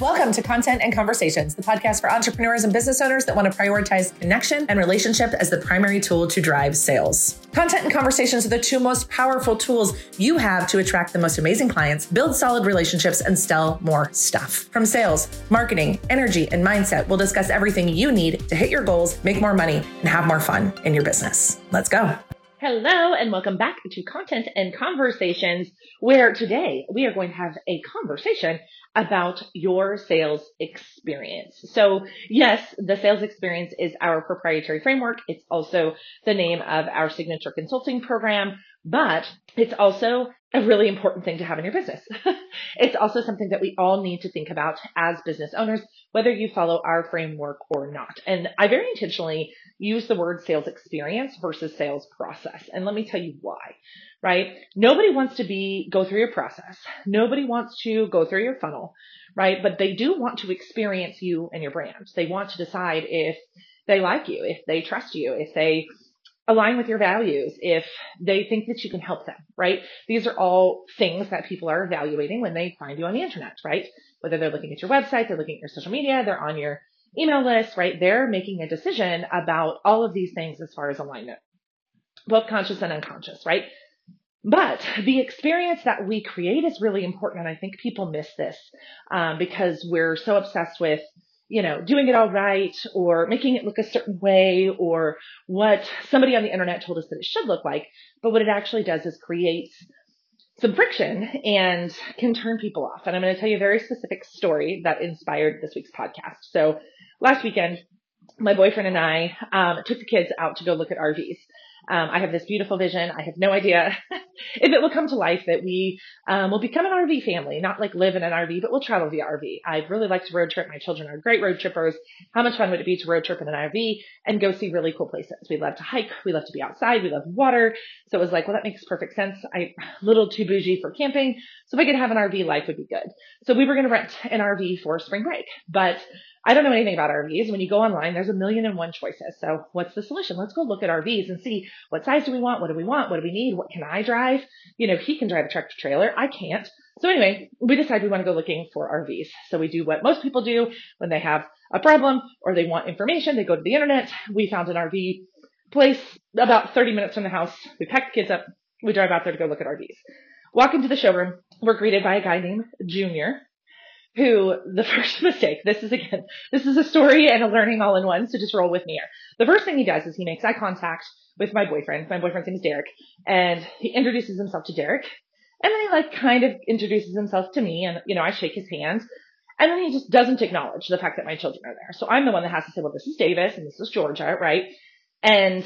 Welcome to Content and Conversations, the podcast for entrepreneurs and business owners that want to prioritize connection and relationship as the primary tool to drive sales. Content and conversations are the two most powerful tools you have to attract the most amazing clients, build solid relationships, and sell more stuff. From sales, marketing, energy, and mindset, we'll discuss everything you need to hit your goals, make more money, and have more fun in your business. Let's go. Hello, and welcome back to Content and Conversations, where today we are going to have a conversation about your sales experience. So yes, the sales experience is our proprietary framework. It's also the name of our signature consulting program, but it's also a really important thing to have in your business. it's also something that we all need to think about as business owners, whether you follow our framework or not. And I very intentionally use the word sales experience versus sales process. And let me tell you why, right? Nobody wants to be, go through your process. Nobody wants to go through your funnel, right? But they do want to experience you and your brand. They want to decide if they like you, if they trust you, if they align with your values, if they think that you can help them, right? These are all things that people are evaluating when they find you on the internet, right? Whether they're looking at your website, they're looking at your social media, they're on your email list, right? They're making a decision about all of these things as far as alignment, both conscious and unconscious, right? But the experience that we create is really important. And I think people miss this um, because we're so obsessed with you know, doing it all right or making it look a certain way or what somebody on the internet told us that it should look like. But what it actually does is create some friction and can turn people off. And I'm going to tell you a very specific story that inspired this week's podcast. So last weekend, my boyfriend and I um, took the kids out to go look at RVs. Um, I have this beautiful vision. I have no idea if it will come to life that we um, will become an RV family, not like live in an RV, but we'll travel via RV. I'd really like to road trip. My children are great road trippers. How much fun would it be to road trip in an RV and go see really cool places? We love to hike. We love to be outside. We love water. So it was like, well, that makes perfect sense. I a little too bougie for camping. So if I could have an RV, life would be good. So we were going to rent an RV for spring break, but I don't know anything about RVs. When you go online, there's a million and one choices. So what's the solution? Let's go look at RVs and see what size do we want? What do we want? What do we need? What can I drive? You know, he can drive a tractor trailer. I can't. So anyway, we decide we want to go looking for RVs. So we do what most people do when they have a problem or they want information. They go to the internet. We found an RV place about 30 minutes from the house. We pack the kids up. We drive out there to go look at RVs. Walk into the showroom. We're greeted by a guy named Junior who the first mistake, this is again, this is a story and a learning all in one, so just roll with me here. The first thing he does is he makes eye contact with my boyfriend. My boyfriend's name is Derek, and he introduces himself to Derek, and then he like kind of introduces himself to me, and you know, I shake his hand, and then he just doesn't acknowledge the fact that my children are there. So I'm the one that has to say, well, this is Davis and this is Georgia, right? And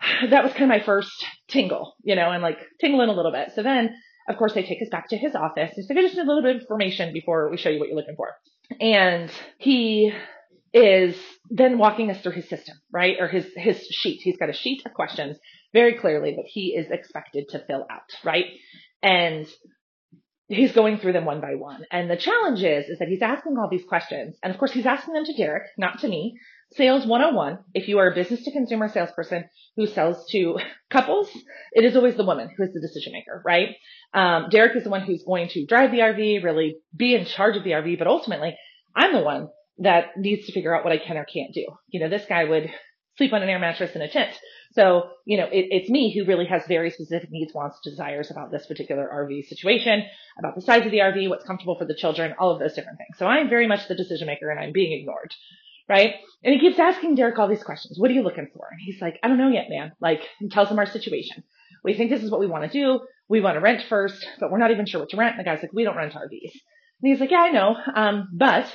that was kind of my first tingle, you know, and like tingling a little bit. So then of course, they take us back to his office. He's like, I just need a little bit of information before we show you what you're looking for. And he is then walking us through his system, right? Or his, his sheet. He's got a sheet of questions very clearly that he is expected to fill out, right? And he's going through them one by one. And the challenge is, is that he's asking all these questions. And of course, he's asking them to Derek, not to me. Sales 101, if you are a business to consumer salesperson who sells to couples, it is always the woman who is the decision maker, right? Um, Derek is the one who's going to drive the RV, really be in charge of the RV, but ultimately I'm the one that needs to figure out what I can or can't do. You know, this guy would sleep on an air mattress in a tent. So, you know, it, it's me who really has very specific needs, wants, desires about this particular RV situation, about the size of the RV, what's comfortable for the children, all of those different things. So I'm very much the decision maker and I'm being ignored right? And he keeps asking Derek all these questions. What are you looking for? And he's like, I don't know yet, man. Like, he tells him our situation. We think this is what we want to do. We want to rent first, but we're not even sure what to rent. And the guy's like, we don't rent RVs. And he's like, yeah, I know. Um, but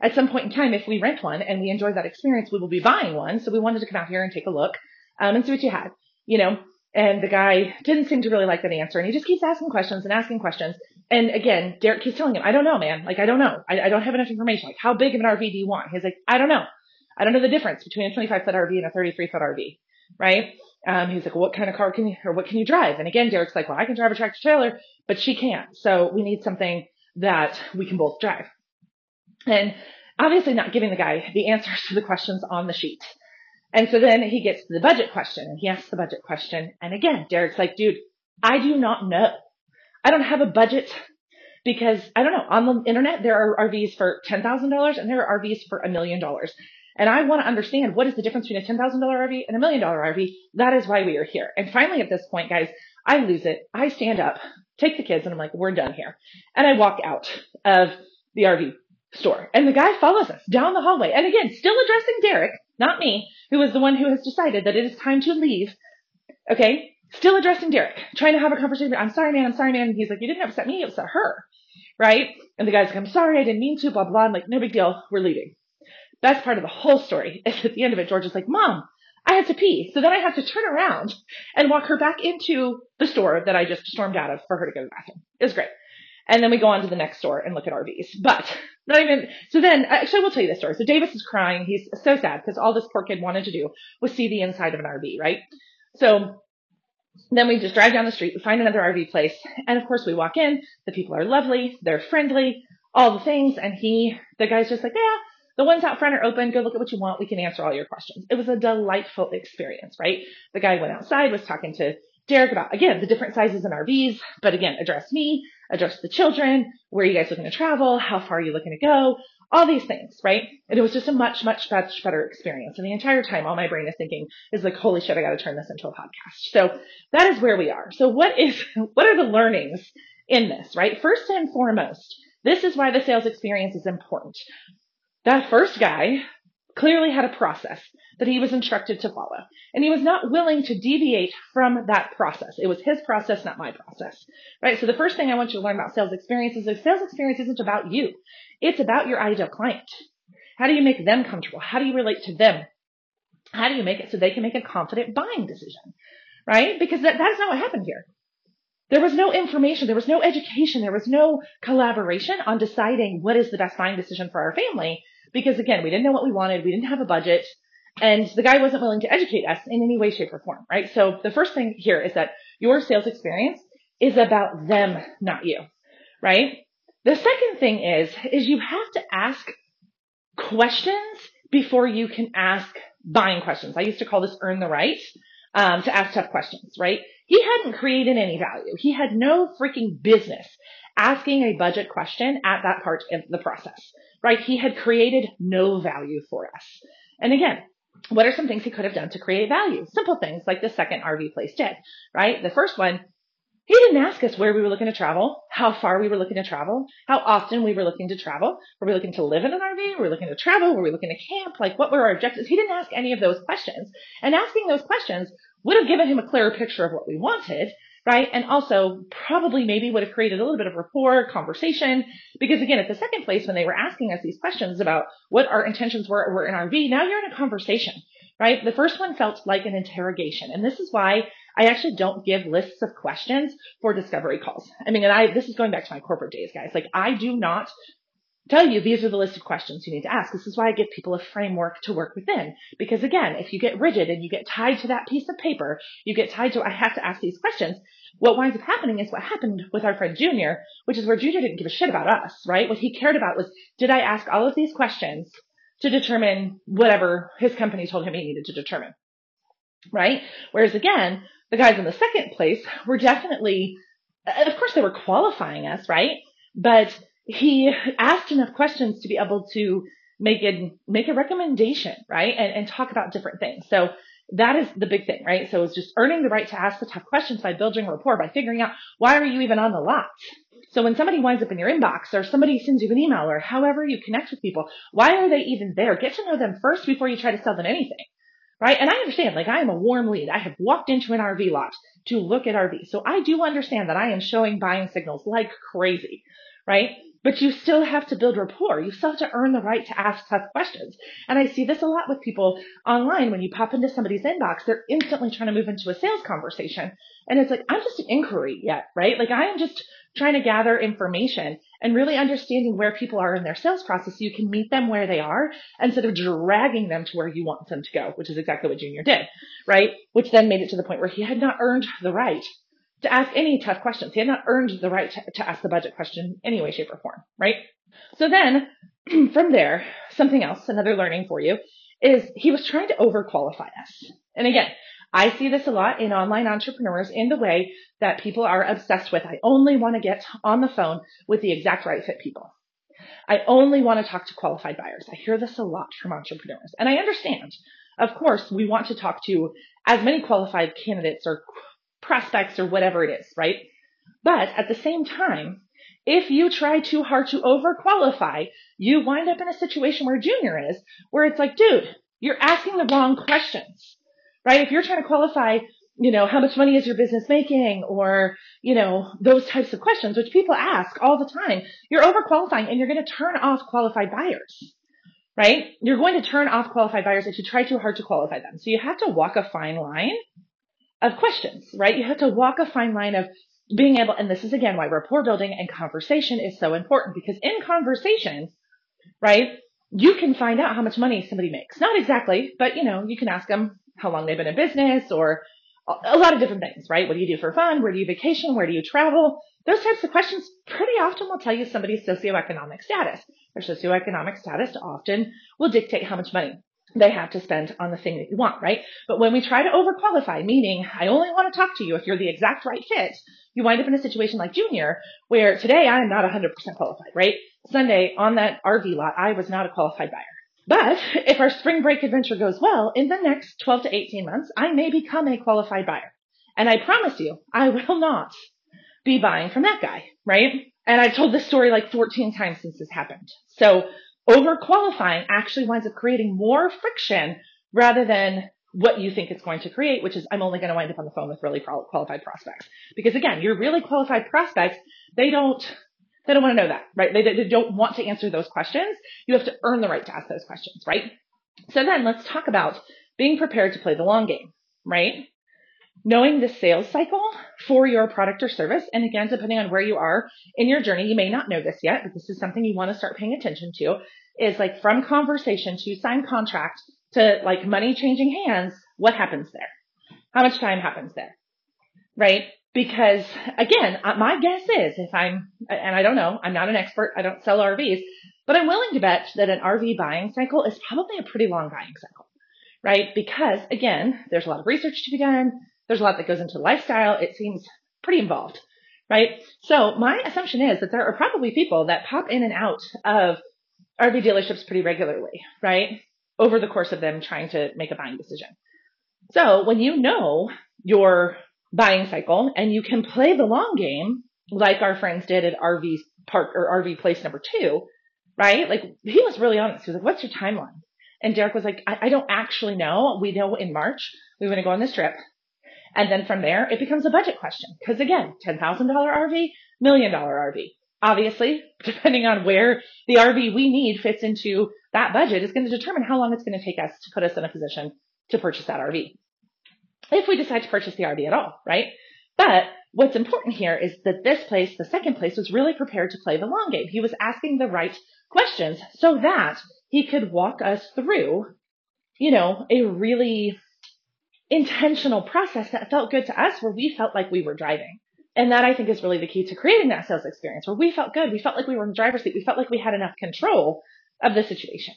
at some point in time, if we rent one and we enjoy that experience, we will be buying one. So we wanted to come out here and take a look, um, and see what you had, you know? And the guy didn't seem to really like that answer. And he just keeps asking questions and asking questions. And again, Derek keeps telling him, I don't know, man. Like, I don't know. I, I don't have enough information. Like, how big of an RV do you want? He's like, I don't know. I don't know the difference between a 25 foot RV and a 33 foot RV, right? Um, he's like, what kind of car can you, or what can you drive? And again, Derek's like, well, I can drive a tractor trailer, but she can't. So we need something that we can both drive. And obviously not giving the guy the answers to the questions on the sheet. And so then he gets to the budget question and he asks the budget question. And again, Derek's like, dude, I do not know. I don't have a budget because I don't know, on the internet, there are RVs for $10,000 and there are RVs for a million dollars. And I want to understand what is the difference between a $10,000 RV and a million dollar RV. That is why we are here. And finally, at this point, guys, I lose it. I stand up, take the kids, and I'm like, we're done here. And I walk out of the RV store. And the guy follows us down the hallway. And again, still addressing Derek, not me, who is the one who has decided that it is time to leave. Okay. Still addressing Derek, trying to have a conversation. I'm sorry, man. I'm sorry, man. And he's like, you didn't upset me. You upset her. Right. And the guy's like, I'm sorry. I didn't mean to, blah, blah. I'm like, no big deal. We're leaving. That's part of the whole story. Is at the end of it, George is like, mom, I had to pee. So then I have to turn around and walk her back into the store that I just stormed out of for her to go to the bathroom. It was great. And then we go on to the next store and look at RVs. But not even, so then, actually I will tell you this story. So Davis is crying. He's so sad because all this poor kid wanted to do was see the inside of an RV, right? So then we just drive down the street, we find another RV place, and of course we walk in, the people are lovely, they're friendly, all the things, and he, the guy's just like, yeah, the ones out front are open, go look at what you want, we can answer all your questions. It was a delightful experience, right? The guy went outside, was talking to Derek about, again, the different sizes in RVs, but again, address me, address the children, where are you guys looking to travel, how far are you looking to go, all these things, right? And it was just a much, much, much better experience. And the entire time, all my brain is thinking is like, holy shit, I got to turn this into a podcast. So that is where we are. So what is, what are the learnings in this, right? First and foremost, this is why the sales experience is important. That first guy clearly had a process that he was instructed to follow. And he was not willing to deviate from that process. It was his process, not my process. Right? So the first thing I want you to learn about sales experience is that sales experience isn't about you. It's about your ideal client. How do you make them comfortable? How do you relate to them? How do you make it so they can make a confident buying decision? Right? Because that, that's not what happened here. There was no information, there was no education, there was no collaboration on deciding what is the best buying decision for our family because again, we didn't know what we wanted. We didn't have a budget and the guy wasn't willing to educate us in any way, shape or form, right? So the first thing here is that your sales experience is about them, not you, right? The second thing is, is you have to ask questions before you can ask buying questions. I used to call this earn the right, um, to ask tough questions, right? He hadn't created any value. He had no freaking business asking a budget question at that part of the process right? He had created no value for us. And again, what are some things he could have done to create value? Simple things like the second RV place did, right? The first one, he didn't ask us where we were looking to travel, how far we were looking to travel, how often we were looking to travel. Were we looking to live in an RV? Were we looking to travel? Were we looking to camp? Like what were our objectives? He didn't ask any of those questions. And asking those questions would have given him a clearer picture of what we wanted right? And also probably maybe would have created a little bit of rapport, conversation, because again, at the second place, when they were asking us these questions about what our intentions were, were in RV, now you're in a conversation, right? The first one felt like an interrogation. And this is why I actually don't give lists of questions for discovery calls. I mean, and I, this is going back to my corporate days, guys. Like I do not tell you these are the list of questions you need to ask. This is why I give people a framework to work within. Because again, if you get rigid and you get tied to that piece of paper, you get tied to, I have to ask these questions. What winds up happening is what happened with our friend Junior, which is where Junior didn't give a shit about us, right? What he cared about was, did I ask all of these questions to determine whatever his company told him he needed to determine, right? Whereas again, the guys in the second place were definitely, of course they were qualifying us, right? But he asked enough questions to be able to make a make a recommendation, right? And, and talk about different things. So that is the big thing, right? So it's just earning the right to ask the tough questions by building rapport, by figuring out why are you even on the lot? So when somebody winds up in your inbox or somebody sends you an email or however you connect with people, why are they even there? Get to know them first before you try to sell them anything. Right? And I understand, like I am a warm lead. I have walked into an RV lot to look at RVs. So I do understand that I am showing buying signals like crazy, right? But you still have to build rapport. You still have to earn the right to ask tough questions. And I see this a lot with people online. When you pop into somebody's inbox, they're instantly trying to move into a sales conversation. And it's like, I'm just an inquiry yet, right? Like I am just trying to gather information and really understanding where people are in their sales process so you can meet them where they are instead of dragging them to where you want them to go, which is exactly what Junior did, right? Which then made it to the point where he had not earned the right to ask any tough questions. He had not earned the right to, to ask the budget question any way, shape, or form, right? So then from there, something else, another learning for you is he was trying to overqualify us. And again, I see this a lot in online entrepreneurs in the way that people are obsessed with. I only want to get on the phone with the exact right fit people. I only want to talk to qualified buyers. I hear this a lot from entrepreneurs and I understand. Of course, we want to talk to as many qualified candidates or prospects or whatever it is, right? But at the same time, if you try too hard to overqualify, you wind up in a situation where junior is, where it's like, dude, you're asking the wrong questions, right? If you're trying to qualify, you know, how much money is your business making or, you know, those types of questions, which people ask all the time, you're overqualifying and you're going to turn off qualified buyers, right? You're going to turn off qualified buyers if you try too hard to qualify them. So you have to walk a fine line of questions, right? You have to walk a fine line of being able, and this is again why rapport building and conversation is so important because in conversations, right, you can find out how much money somebody makes. Not exactly, but you know, you can ask them how long they've been in business or a lot of different things, right? What do you do for fun? Where do you vacation? Where do you travel? Those types of questions pretty often will tell you somebody's socioeconomic status. Their socioeconomic status often will dictate how much money they have to spend on the thing that you want, right? But when we try to overqualify, meaning I only want to talk to you if you're the exact right fit, you wind up in a situation like junior where today I am not 100% qualified, right? Sunday on that RV lot, I was not a qualified buyer. But if our spring break adventure goes well, in the next 12 to 18 months, I may become a qualified buyer. And I promise you, I will not be buying from that guy, right? And I've told this story like 14 times since this happened. So overqualifying actually winds up creating more friction rather than what you think it's going to create, which is I'm only going to wind up on the phone with really qualified prospects. Because again, your really qualified prospects, they don't, they don't want to know that, right? They, they don't want to answer those questions. You have to earn the right to ask those questions, right? So then let's talk about being prepared to play the long game, right? Knowing the sales cycle for your product or service. And again, depending on where you are in your journey, you may not know this yet, but this is something you want to start paying attention to is like from conversation to sign contract to like money changing hands, what happens there? How much time happens there? Right? Because again, uh, my guess is if I'm, and I don't know, I'm not an expert, I don't sell RVs, but I'm willing to bet that an RV buying cycle is probably a pretty long buying cycle, right? Because again, there's a lot of research to be done. There's a lot that goes into lifestyle. It seems pretty involved, right? So my assumption is that there are probably people that pop in and out of RV dealerships pretty regularly, right? over the course of them trying to make a buying decision. So when you know your buying cycle and you can play the long game, like our friends did at RV park or RV place number two, right? Like he was really honest. He was like, what's your timeline? And Derek was like, I, I don't actually know. We know in March we want to go on this trip. And then from there, it becomes a budget question. Cause again, $10,000 RV, million dollar RV. Obviously, depending on where the RV we need fits into that budget is going to determine how long it's going to take us to put us in a position to purchase that RV. If we decide to purchase the RV at all, right? But what's important here is that this place, the second place, was really prepared to play the long game. He was asking the right questions so that he could walk us through, you know, a really intentional process that felt good to us where we felt like we were driving. And that I think is really the key to creating that sales experience where we felt good. We felt like we were in the driver's seat. We felt like we had enough control of the situation,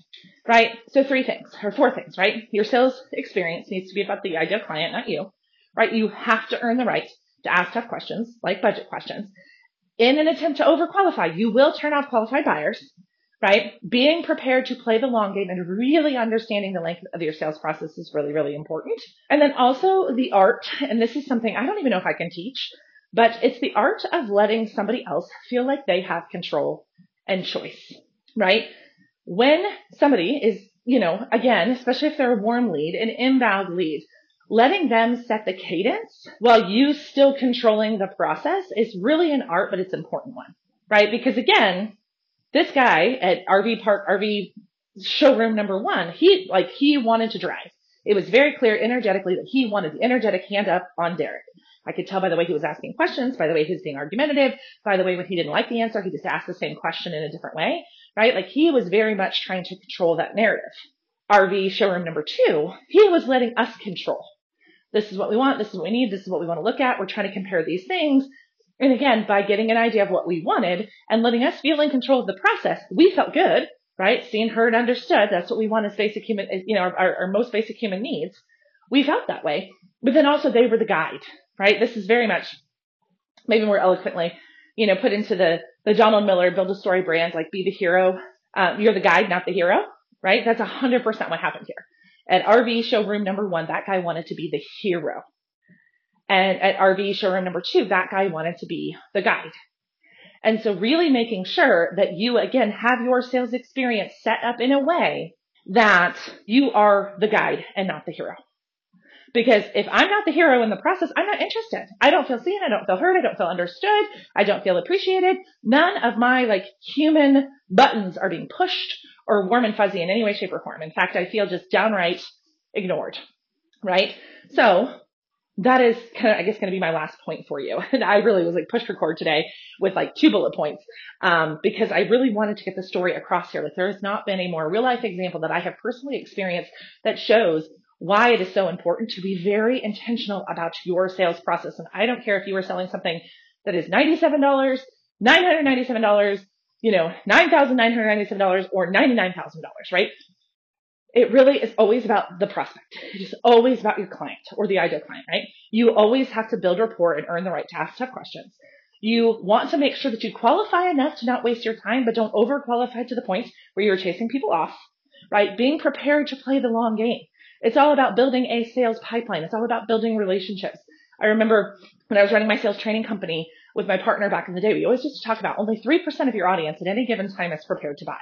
right? So three things or four things, right? Your sales experience needs to be about the ideal client, not you, right? You have to earn the right to ask tough questions like budget questions. In an attempt to overqualify, you will turn off qualified buyers, right? Being prepared to play the long game and really understanding the length of your sales process is really, really important. And then also the art, and this is something I don't even know if I can teach, but it's the art of letting somebody else feel like they have control and choice, right? when somebody is, you know, again, especially if they're a warm lead, an inbound lead, letting them set the cadence while you still controlling the process is really an art, but it's an important one, right? Because again, this guy at RV Park, RV showroom number one, he, like, he wanted to drive. It was very clear energetically that he wanted the energetic hand up on Derek. I could tell by the way he was asking questions, by the way he was being argumentative, by the way when he didn't like the answer, he just asked the same question in a different way right? Like he was very much trying to control that narrative. RV showroom number two, he was letting us control. This is what we want. This is what we need. This is what we want to look at. We're trying to compare these things. And again, by getting an idea of what we wanted and letting us feel in control of the process, we felt good, right? Seen, heard, understood. That's what we want as basic human, you know, our, our most basic human needs. We felt that way. but then also they were the guide, right? This is very much, maybe more eloquently, you know, put into the, the Donald Miller build a story brand, like be the hero. Um, you're the guide, not the hero, right? That's 100% what happened here. At RV showroom number one, that guy wanted to be the hero. And at RV showroom number two, that guy wanted to be the guide. And so really making sure that you again have your sales experience set up in a way that you are the guide and not the hero. Because if I'm not the hero in the process, I'm not interested. I don't feel seen. I don't feel heard. I don't feel understood. I don't feel appreciated. None of my like human buttons are being pushed or warm and fuzzy in any way, shape, or form. In fact, I feel just downright ignored. Right? So that is kind of, I guess, going to be my last point for you. And I really was like push record today with like two bullet points, um, because I really wanted to get the story across here. Like there has not been a more real life example that I have personally experienced that shows why it is so important to be very intentional about your sales process. And I don't care if you are selling something that is $97, $997, you know, $9,997 or $99,000, right? It really is always about the prospect. It is always about your client or the ideal client, right? You always have to build rapport and earn the right to ask tough questions. You want to make sure that you qualify enough to not waste your time, but don't over qualify to the point where you're chasing people off, right? Being prepared to play the long game. It's all about building a sales pipeline. It's all about building relationships. I remember when I was running my sales training company with my partner back in the day, we always used to talk about only 3% of your audience at any given time is prepared to buy,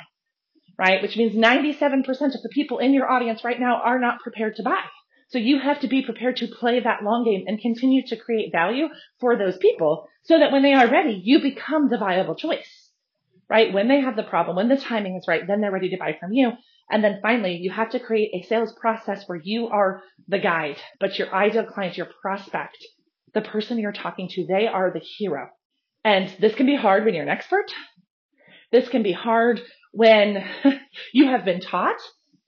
right? Which means 97% of the people in your audience right now are not prepared to buy. So you have to be prepared to play that long game and continue to create value for those people so that when they are ready, you become the viable choice, right? When they have the problem, when the timing is right, then they're ready to buy from you. And then finally, you have to create a sales process where you are the guide, but your ideal client, your prospect, the person you're talking to, they are the hero. And this can be hard when you're an expert. This can be hard when you have been taught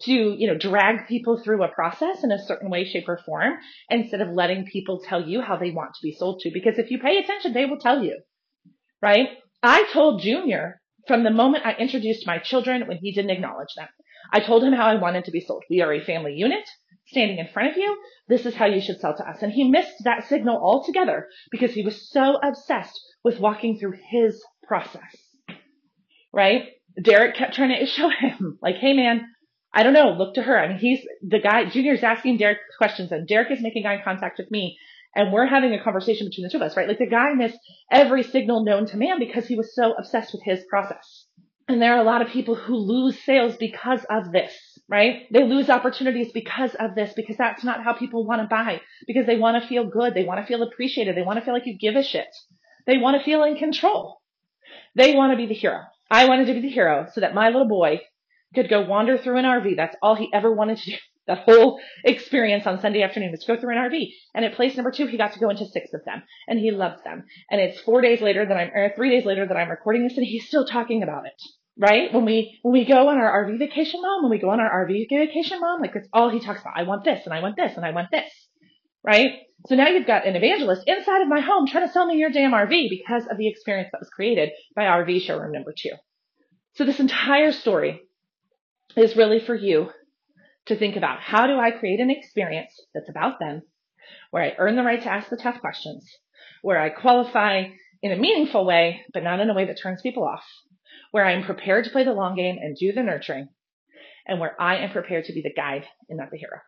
to, you know, drag people through a process in a certain way, shape, or form instead of letting people tell you how they want to be sold to. Because if you pay attention, they will tell you, right? I told Junior from the moment I introduced my children when he didn't acknowledge them. I told him how I wanted to be sold. We are a family unit standing in front of you. This is how you should sell to us. And he missed that signal altogether because he was so obsessed with walking through his process. Right? Derek kept trying to show him, like, hey man, I don't know, look to her. I mean, he's the guy, Junior's asking Derek questions and Derek is making eye contact with me and we're having a conversation between the two of us, right? Like the guy missed every signal known to man because he was so obsessed with his process. And there are a lot of people who lose sales because of this, right? They lose opportunities because of this, because that's not how people want to buy, because they want to feel good. They want to feel appreciated. They want to feel like you give a shit. They want to feel in control. They want to be the hero. I wanted to be the hero so that my little boy could go wander through an RV. That's all he ever wanted to do. That whole experience on Sunday afternoon was to go through an RV. And at place number two, he got to go into six of them. And he loved them. And it's four days later that I'm, or three days later that I'm recording this and he's still talking about it right? When we when we go on our RV vacation, mom, when we go on our RV vacation, mom, like that's all he talks about. I want this and I want this and I want this, right? So now you've got an evangelist inside of my home trying to sell me your damn RV because of the experience that was created by RV showroom number two. So this entire story is really for you to think about how do I create an experience that's about them, where I earn the right to ask the tough questions, where I qualify in a meaningful way, but not in a way that turns people off, where I am prepared to play the long game and do the nurturing, and where I am prepared to be the guide and not the hero.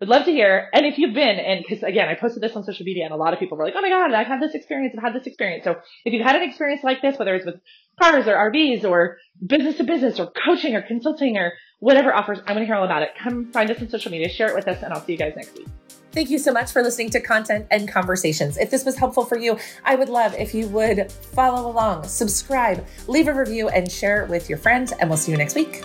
Would love to hear. And if you've been, and because again, I posted this on social media and a lot of people were like, oh my God, I've had this experience. I've had this experience. So if you've had an experience like this, whether it's with cars or RVs or business to business or coaching or consulting or whatever offers, I want to hear all about it. Come find us on social media, share it with us, and I'll see you guys next week. Thank you so much for listening to Content and Conversations. If this was helpful for you, I would love if you would follow along, subscribe, leave a review, and share it with your friends. And we'll see you next week.